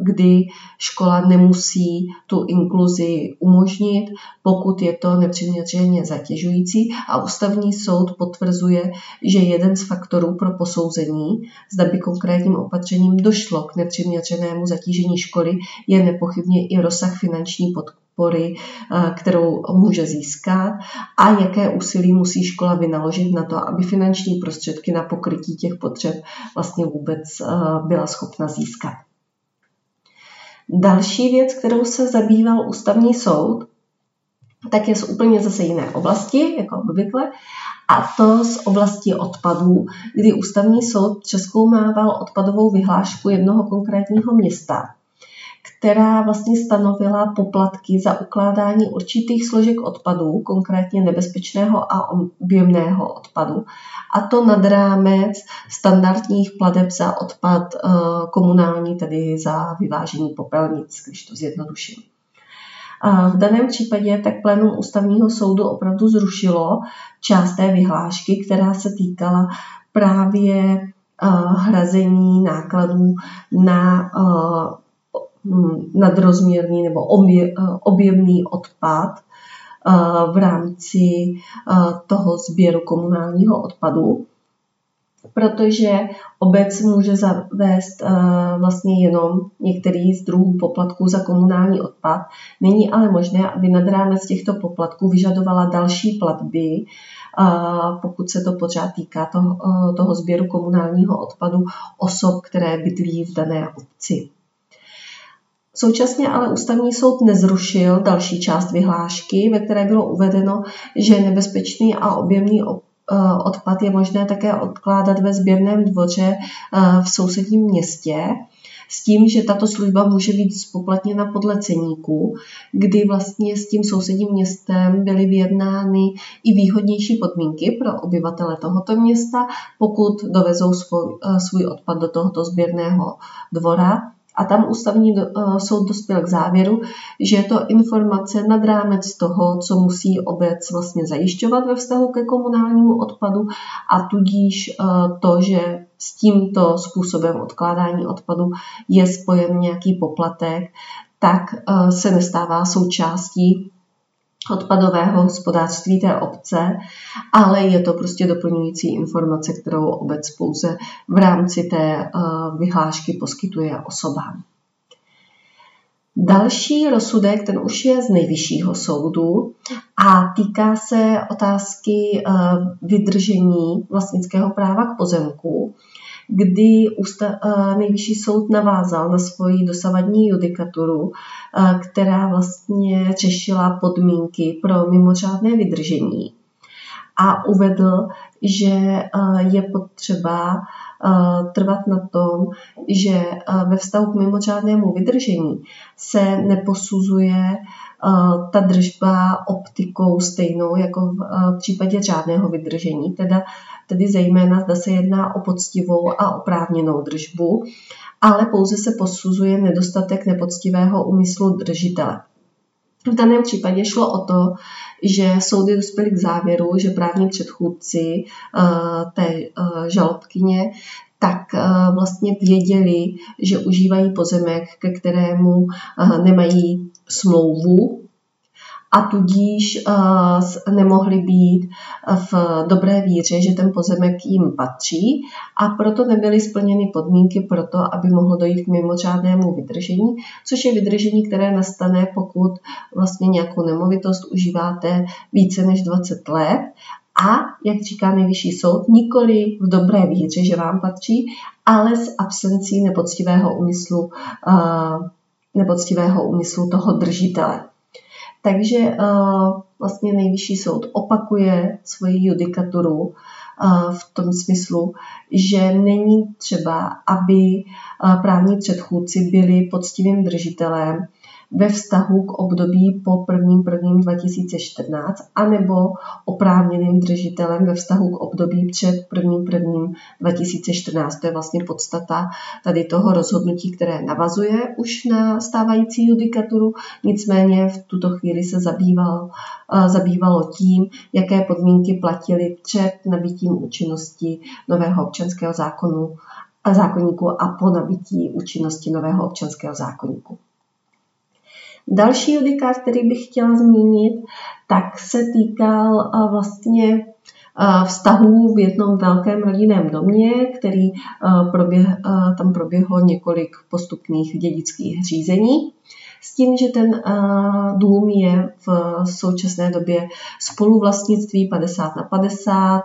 kdy škola nemusí tu inkluzi umožnit, pokud je to nepřiměřeně zatěžující a ústavní soud potvrzuje, že jeden z faktorů pro posouzení, zda by konkrétním opatřením došlo k nepřiměřenému zatížení školy, je nepochybně i rozsah finanční podpory, eh, kterou může získat a jaké úsilí musí škola vynaložit na to, aby finanční prostředky na pokrytí těch potřeb vlastně vůbec eh, byla schopna získat. Další věc, kterou se zabýval ústavní soud, tak je z úplně zase jiné oblasti, jako obvykle, a to z oblasti odpadů, kdy ústavní soud přeskoumával odpadovou vyhlášku jednoho konkrétního města, která vlastně stanovila poplatky za ukládání určitých složek odpadů, konkrétně nebezpečného a objemného odpadu. A to nad rámec standardních pladeb za odpad eh, komunální, tedy za vyvážení popelnic, když to zjednoduším. A v daném případě tak plénum ústavního soudu opravdu zrušilo část té vyhlášky, která se týkala právě eh, hrazení nákladů na eh, nadrozměrný nebo eh, objemný odpad v rámci toho sběru komunálního odpadu protože obec může zavést vlastně jenom některý z druhů poplatků za komunální odpad. Není ale možné, aby nad rámec těchto poplatků vyžadovala další platby, pokud se to pořád týká toho, toho sběru komunálního odpadu osob, které bydlí v dané obci. Současně ale ústavní soud nezrušil další část vyhlášky, ve které bylo uvedeno, že nebezpečný a objemný Eh, odpad je možné také odkládat ve sběrném dvoře eh, v sousedním městě, s tím, že tato služba může být spoplatněna podle ceníku, kdy vlastně s tím sousedním městem byly vyjednány i výhodnější podmínky pro obyvatele tohoto města, pokud dovezou svůj, eh, svůj odpad do tohoto sběrného dvora a tam ústavní eh, soud dospěl k závěru, že je to informace nad rámec toho, co musí obec vlastně zajišťovat ve vztahu ke komunálnímu odpadu a tudíž eh, to, že s tímto způsobem odkládání odpadu je spojen nějaký poplatek, tak eh, se nestává součástí odpadového hospodářství té obce, ale je to prostě doplňující informace, kterou obec pouze v rámci té eh, vyhlášky poskytuje osobám. Další rozsudek, ten už je z nejvyššího soudu a týká se otázky eh, vydržení vlastnického práva k pozemku kdy ústa, nejvyšší soud navázal na svoji dosavadní judikaturu, která vlastně řešila podmínky pro mimořádné vydržení a uvedl, že je potřeba trvat na tom, že ve vztahu k mimořádnému vydržení se neposuzuje ta držba optikou stejnou jako v případě řádného vydržení, teda tedy zejména zda se jedná o poctivou a oprávněnou držbu, ale pouze se posuzuje nedostatek nepoctivého úmyslu držitele. V daném případě šlo o to, že soudy dospěly k závěru, že právní předchůdci uh, té uh, žalobkyně tak uh, vlastně věděli, že užívají pozemek, ke kterému nemají smlouvu a tudíž uh, nemohli být v dobré víře, že ten pozemek jim patří a proto nebyly splněny podmínky pro to, aby mohlo dojít k mimořádnému vydržení, což je vydržení, které nastane, pokud vlastně nějakou nemovitost užíváte více než 20 let a, jak říká nejvyšší soud, nikoli v dobré víře, že vám patří, ale s absencí nepoctivého úmyslu, uh, nepoctivého úmyslu toho držitele. Takže uh, vlastně nejvyšší soud opakuje svoji judikaturu uh, v tom smyslu, že není třeba, aby uh, právní předchůdci byli poctivým držitelem ve vztahu k období po 1. 2014 anebo oprávněným držitelem ve vztahu k období před 1. 2014. To je vlastně podstata tady toho rozhodnutí, které navazuje už na stávající judikaturu, nicméně v tuto chvíli se zabýval, zabývalo tím, jaké podmínky platily před nabitím účinnosti nového občanského zákonu a zákonníku a po nabití účinnosti nového občanského zákonníku. Další judikát, který bych chtěla zmínit, tak se týkal vlastně vztahů v jednom velkém rodinném domě, který proběh, tam proběhlo několik postupných dědických řízení s tím, že ten dům je v současné době spoluvlastnictví 50 na 50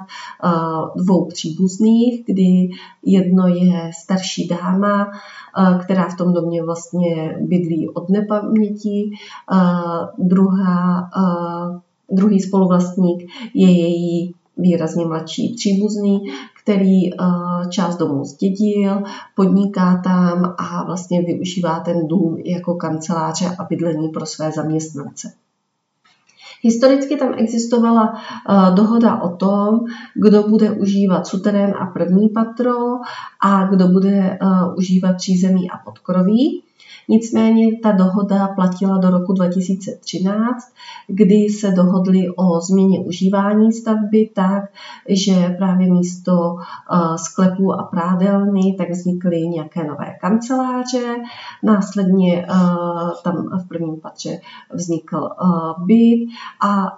dvou příbuzných, kdy jedno je starší dáma, která v tom domě vlastně bydlí od nepaměti, druhá, druhý spoluvlastník je její výrazně mladší příbuzný, který eh, část domu zdědil, podniká tam a vlastně využívá ten dům jako kanceláře a bydlení pro své zaměstnance. Historicky tam existovala uh, dohoda o tom, kdo bude užívat suterén a první patro a kdo bude uh, užívat přízemí a podkroví. Nicméně ta dohoda platila do roku 2013, kdy se dohodli o změně užívání stavby tak, že právě místo eh, sklepů a prádelny tak vznikly nějaké nové kanceláře. Následně eh, tam v prvním patře vznikl eh, byt a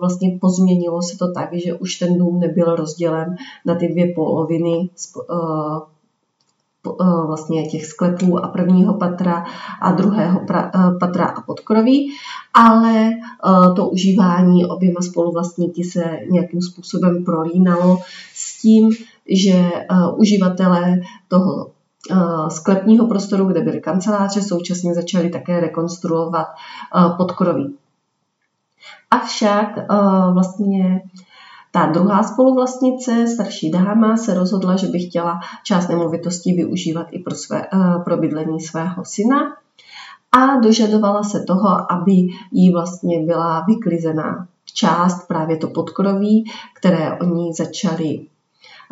vlastně pozměnilo se to tak, že už ten dům nebyl rozdělen na ty dvě poloviny vlastně těch sklepů a prvního patra a druhého pra, eh, patra a podkroví, ale eh, to užívání oběma spoluvlastníky se nějakým způsobem prolínalo s tím, že uživatelé toho sklepního prostoru, kde byly kanceláře, současně začali také rekonstruovat podkroví. Avšak vlastně ta druhá spoluvlastnice, starší dáma, se rozhodla, že by chtěla část nemovitosti využívat i pro, své, eh, pro bydlení svého syna a dožadovala se toho, aby jí vlastně byla vyklizená část, právě to podkroví, které oni začali,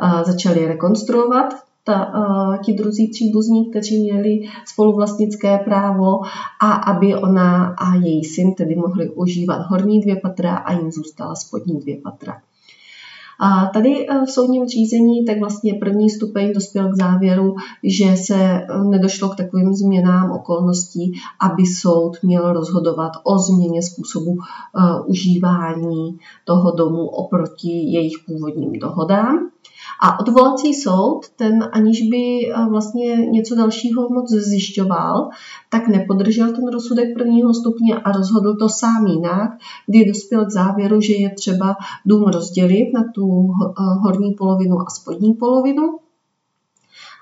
uh, začali rekonstruovat, ta, uh, ti druzí příbuzní, kteří měli spoluvlastnické právo a aby ona a její syn tedy mohli užívat horní dvě patra a jim zůstala spodní dvě patra. A tady eh, v soudním řízení tak vlastně první stupeň dospěl k závěru, že se eh, nedošlo k takovým změnám okolností, aby soud měl rozhodovat o změně způsobu uh, užívání toho domu oproti jejich původním dohodám. A odvolací soud, ten aniž by eh, vlastně něco dalšího moc zjišťoval, tak nepodržel ten rozsudek prvního stupně a rozhodl to sám jinak, kdy dospěl k závěru, že je třeba dům rozdělit na tu eh, horní polovinu a spodní polovinu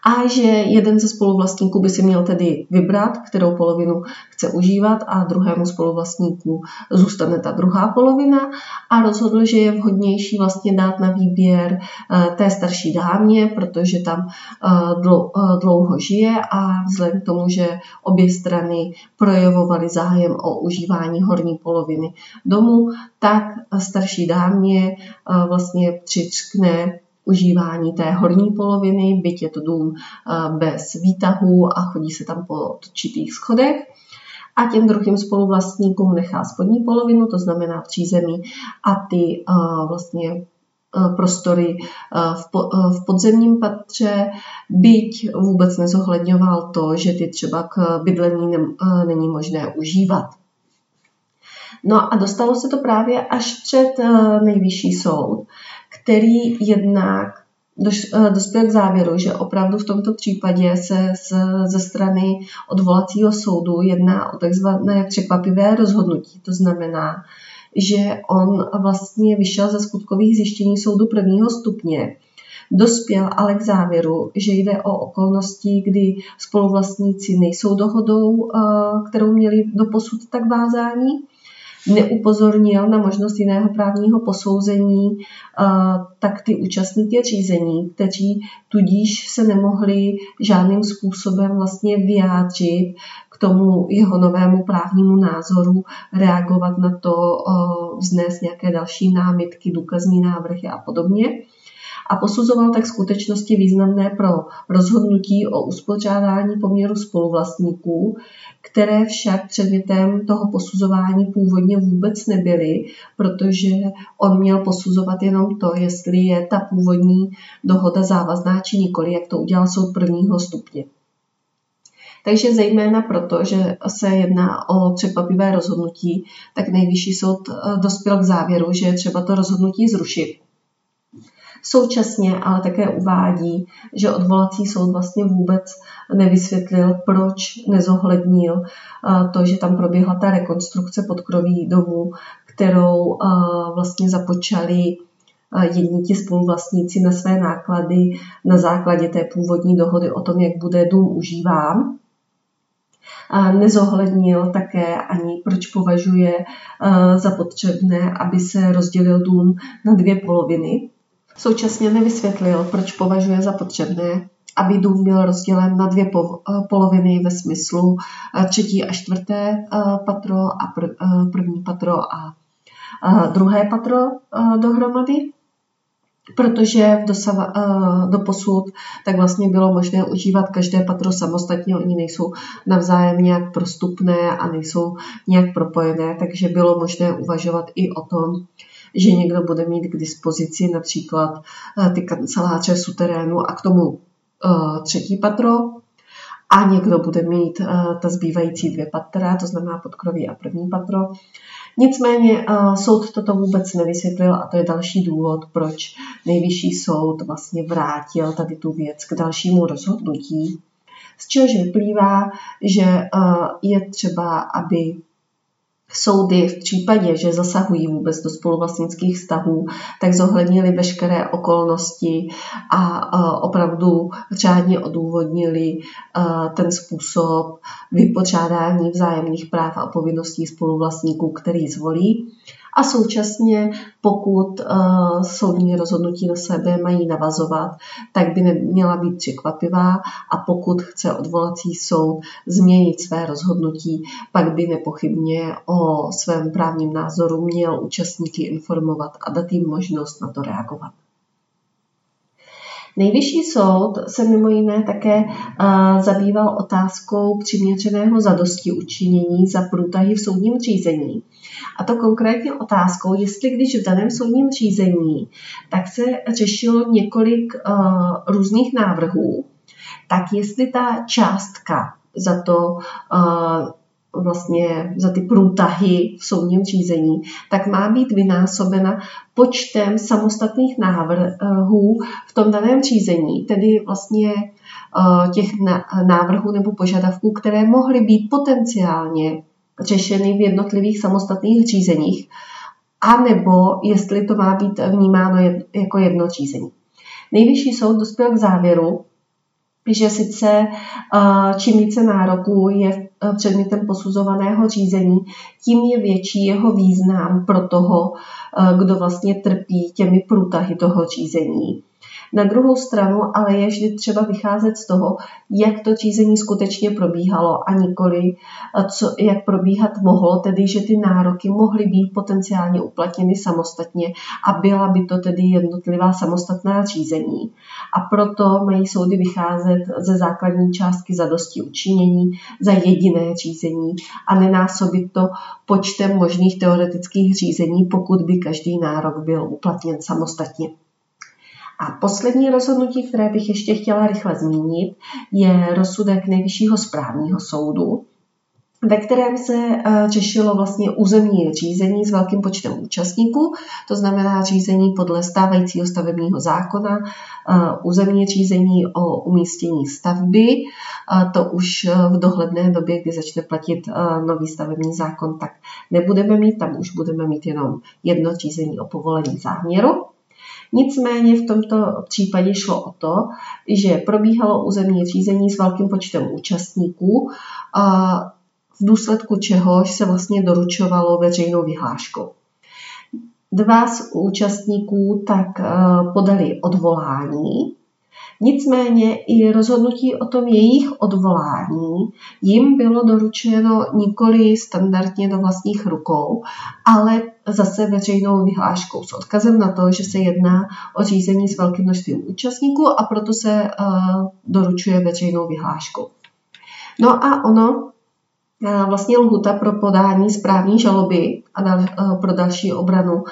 a že jeden ze spoluvlastníků by si měl tedy vybrat, kterou polovinu chce užívat a druhému spoluvlastníku zůstane ta druhá polovina. A rozhodl, že je vhodnější vlastně dát na výběr eh, té starší dámě, protože tam eh, eh, dlouho žije a vzhledem k tomu, že obě strany projevovaly zájem o užívání horní poloviny domu, tak starší dámě vlastně přičkne užívání té horní poloviny, byť je to dům eh, bez výtahu a chodí se tam po točitých schodech. A těm druhým spoluvlastníkům nechá spodní polovinu, to znamená přízemí a ty eh, vlastně eh, prostory v podzemním patře, byť vůbec nezohledňoval to, že ty třeba k bydlení není možné užívat. No a dostalo se to právě až před nejvyšší soud, který jednak eh, dospěl k závěru, že opravdu v tomto případě se z, ze strany odvolacího soudu jedná o takzvané překvapivé rozhodnutí. To znamená, že on vlastně vyšel ze skutkových zjištění soudu prvního stupně, dospěl ale k závěru, že jde o okolnosti, kdy spoluvlastníci nejsou dohodou, eh, kterou měli do posud tak vázání, neupozornil na možnost jiného právního posouzení, tak ty účastníky řízení, kteří tudíž se nemohli žádným způsobem vlastně vyjádřit k tomu jeho novému právnímu názoru, reagovat na to, vznést nějaké další námitky, důkazní návrhy a podobně. A posuzoval tak skutečnosti významné pro rozhodnutí o uspořádání poměru spoluvlastníků, které však předmětem toho posuzování původně vůbec nebyly, protože on měl posuzovat jenom to, jestli je ta původní dohoda závazná či nikoli, jak to udělal soud prvního stupně. Takže zejména proto, že se jedná o překvapivé rozhodnutí, tak nejvyšší soud eh, dospěl k závěru, že je třeba to rozhodnutí zrušit. Současně ale také uvádí, že odvolací soud vlastně vůbec nevysvětlil, proč nezohlednil eh, to, že tam proběhla ta rekonstrukce podkroví domu, kterou eh, vlastně započali eh, jedni ti spoluvlastníci na své náklady na základě té původní dohody o tom, jak bude dům užíván. A nezohlednil také ani, proč považuje za potřebné, aby se rozdělil dům na dvě poloviny, Současně nevysvětlil, proč považuje za potřebné, aby dům byl rozdělen na dvě eh, poloviny ve smyslu eh, třetí a čtvrté eh, patro a první patro a druhé patro dohromady, protože v dosava, do posud tak vlastně bylo možné užívat každé patro samostatně, oni nejsou navzájem nějak prostupné a nejsou nějak propojené, takže bylo možné uvažovat i o tom, že někdo bude mít k dispozici například eh, ty kanceláře suterénu a k tomu eh, třetí patro a někdo bude mít eh, ta zbývající dvě patra, to znamená podkroví a první patro. Nicméně soud toto vůbec nevysvětlil a to je další důvod, proč nejvyšší soud vlastně vrátil tady tu věc k dalšímu rozhodnutí. Z čehož vyplývá, že je třeba, aby soudy v případě, že zasahují vůbec do spoluvlastnických vztahů, tak zohlednili veškeré okolnosti a opravdu řádně odůvodnili ten způsob vypořádání vzájemných práv a povinností spoluvlastníků, který zvolí a současně, pokud uh, soudní rozhodnutí na sebe mají navazovat, tak by neměla být překvapivá a pokud chce odvolací soud změnit své rozhodnutí, pak by nepochybně o svém právním názoru měl účastníky informovat a dát jim možnost na to reagovat. Nejvyšší soud se mimo jiné také zabýval otázkou přiměřeného zadosti učinění za průtahy v soudním řízení. A to konkrétně otázkou, jestli když v daném soudním řízení, tak se řešilo několik různých návrhů, tak jestli ta částka za to vlastně za ty průtahy v soudním řízení, tak má být vynásobena počtem samostatných návrhů v tom daném řízení, tedy vlastně eh, těch návrhů nebo požadavků, které mohly být potenciálně řešeny v jednotlivých samostatných řízeních, anebo jestli to má být vnímáno jako jedno řízení. Nejvyšší soud dospěl k závěru, že sice eh, čím více nároků je eh, předmětem posuzovaného řízení, tím je větší jeho význam pro toho, eh, kdo vlastně trpí těmi průtahy toho řízení. Na druhou stranu ale je vždy třeba vycházet z toho, jak to řízení skutečně probíhalo a nikoli, co, jak probíhat mohlo, tedy že ty nároky mohly být potenciálně uplatněny samostatně a byla by to tedy jednotlivá samostatná řízení. A proto mají soudy vycházet ze základní částky zadosti učinění za jediné řízení a nenásobit to počtem možných teoretických řízení, pokud by každý nárok byl uplatněn samostatně. A poslední rozhodnutí, které bych ještě chtěla rychle zmínit, je rozsudek Nejvyššího správního soudu, ve kterém se eh, řešilo vlastně územní řízení s velkým počtem účastníků, to znamená řízení podle stávajícího stavebního zákona, eh, územní řízení o umístění stavby, to už eh, v dohledné době, kdy začne platit nový stavební zákon, tak nebudeme mít, tam už budeme mít jenom jedno řízení o povolení záměru. Nicméně v tomto případě šlo o to, že probíhalo územní řízení s velkým počtem účastníků. v důsledku čehož se vlastně doručovalo veřejnou vyhláškou. Dva z účastníků tak podali odvolání Nicméně i rozhodnutí o tom jejich odvolání jim bylo doručeno nikoli standardně do vlastních rukou, ale zase veřejnou vyhláškou s odkazem na to, že se jedná o řízení s velkým množstvím účastníků a proto se uh, doručuje veřejnou vyhláškou. No a ono vlastně lhuta pro podání správní žaloby a dal, pro další obranu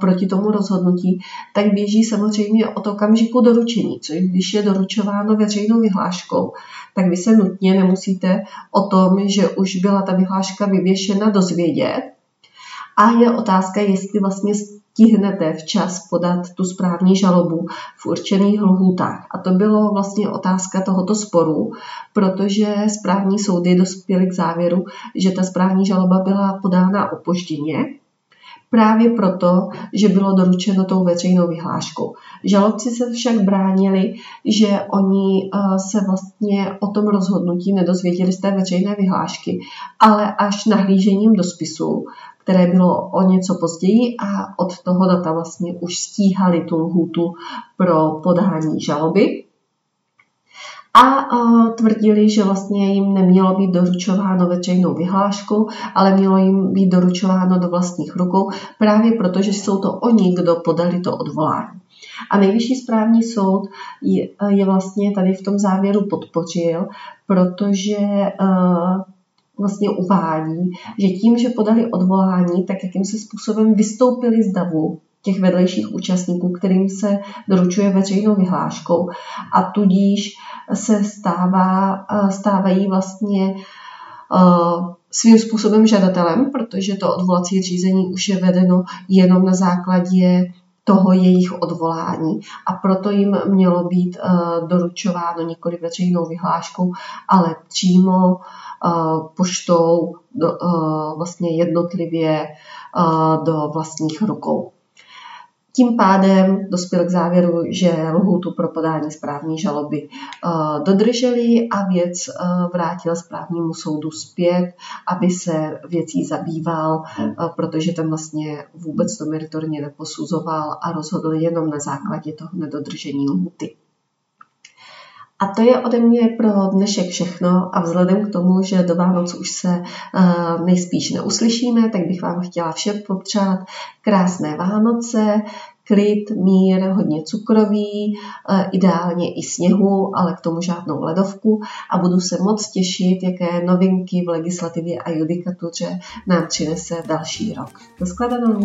proti tomu rozhodnutí, tak běží samozřejmě od okamžiku doručení, což když je doručováno veřejnou vyhláškou, tak vy se nutně nemusíte o tom, že už byla ta vyhláška vyvěšena dozvědět. A je otázka, jestli vlastně stihnete včas podat tu správní žalobu v určených lhůtách. A to bylo vlastně otázka tohoto sporu, protože správní soudy dospěly k závěru, že ta správní žaloba byla podána opožděně, právě proto, že bylo doručeno tou veřejnou vyhláškou. Žalobci se však bránili, že oni eh, se vlastně o tom rozhodnutí nedozvěděli z té veřejné vyhlášky, ale až nahlížením do spisu, které bylo o něco později a od toho data vlastně už stíhali tu lhůtu pro podání žaloby. A uh, tvrdili, že vlastně jim nemělo být doručováno veřejnou vyhláškou, ale mělo jim být doručováno do vlastních rukou, právě proto, že jsou to oni, kdo podali to odvolání. A nejvyšší správní soud je, je vlastně tady v tom závěru podpořil, protože uh, vlastně uvádí, že tím, že podali odvolání, tak jakýmsi způsobem vystoupili z davu těch vedlejších účastníků, kterým se doručuje veřejnou vyhláškou. A tudíž se stává, stávají vlastně svým způsobem žadatelem, protože to odvolací řízení už je vedeno jenom na základě toho jejich odvolání. A proto jim mělo být doručováno nikoli veřejnou vyhláškou, ale přímo poštou do, vlastně jednotlivě do vlastních rukou. Tím pádem dospěl k závěru, že lhůtu pro podání správní žaloby dodrželi a věc vrátil správnímu soudu zpět, aby se věcí zabýval, protože ten vlastně vůbec to meritorně neposuzoval a rozhodl jenom na základě toho nedodržení lhuty. A to je ode mě pro dnešek všechno a vzhledem k tomu, že do Vánoc už se uh, nejspíš neuslyšíme, tak bych vám chtěla všem popřát krásné Vánoce, klid, mír, hodně cukroví, uh, ideálně i sněhu, ale k tomu žádnou ledovku a budu se moc těšit, jaké novinky v legislativě a judikatuře nám přinese další rok. Doskledanou.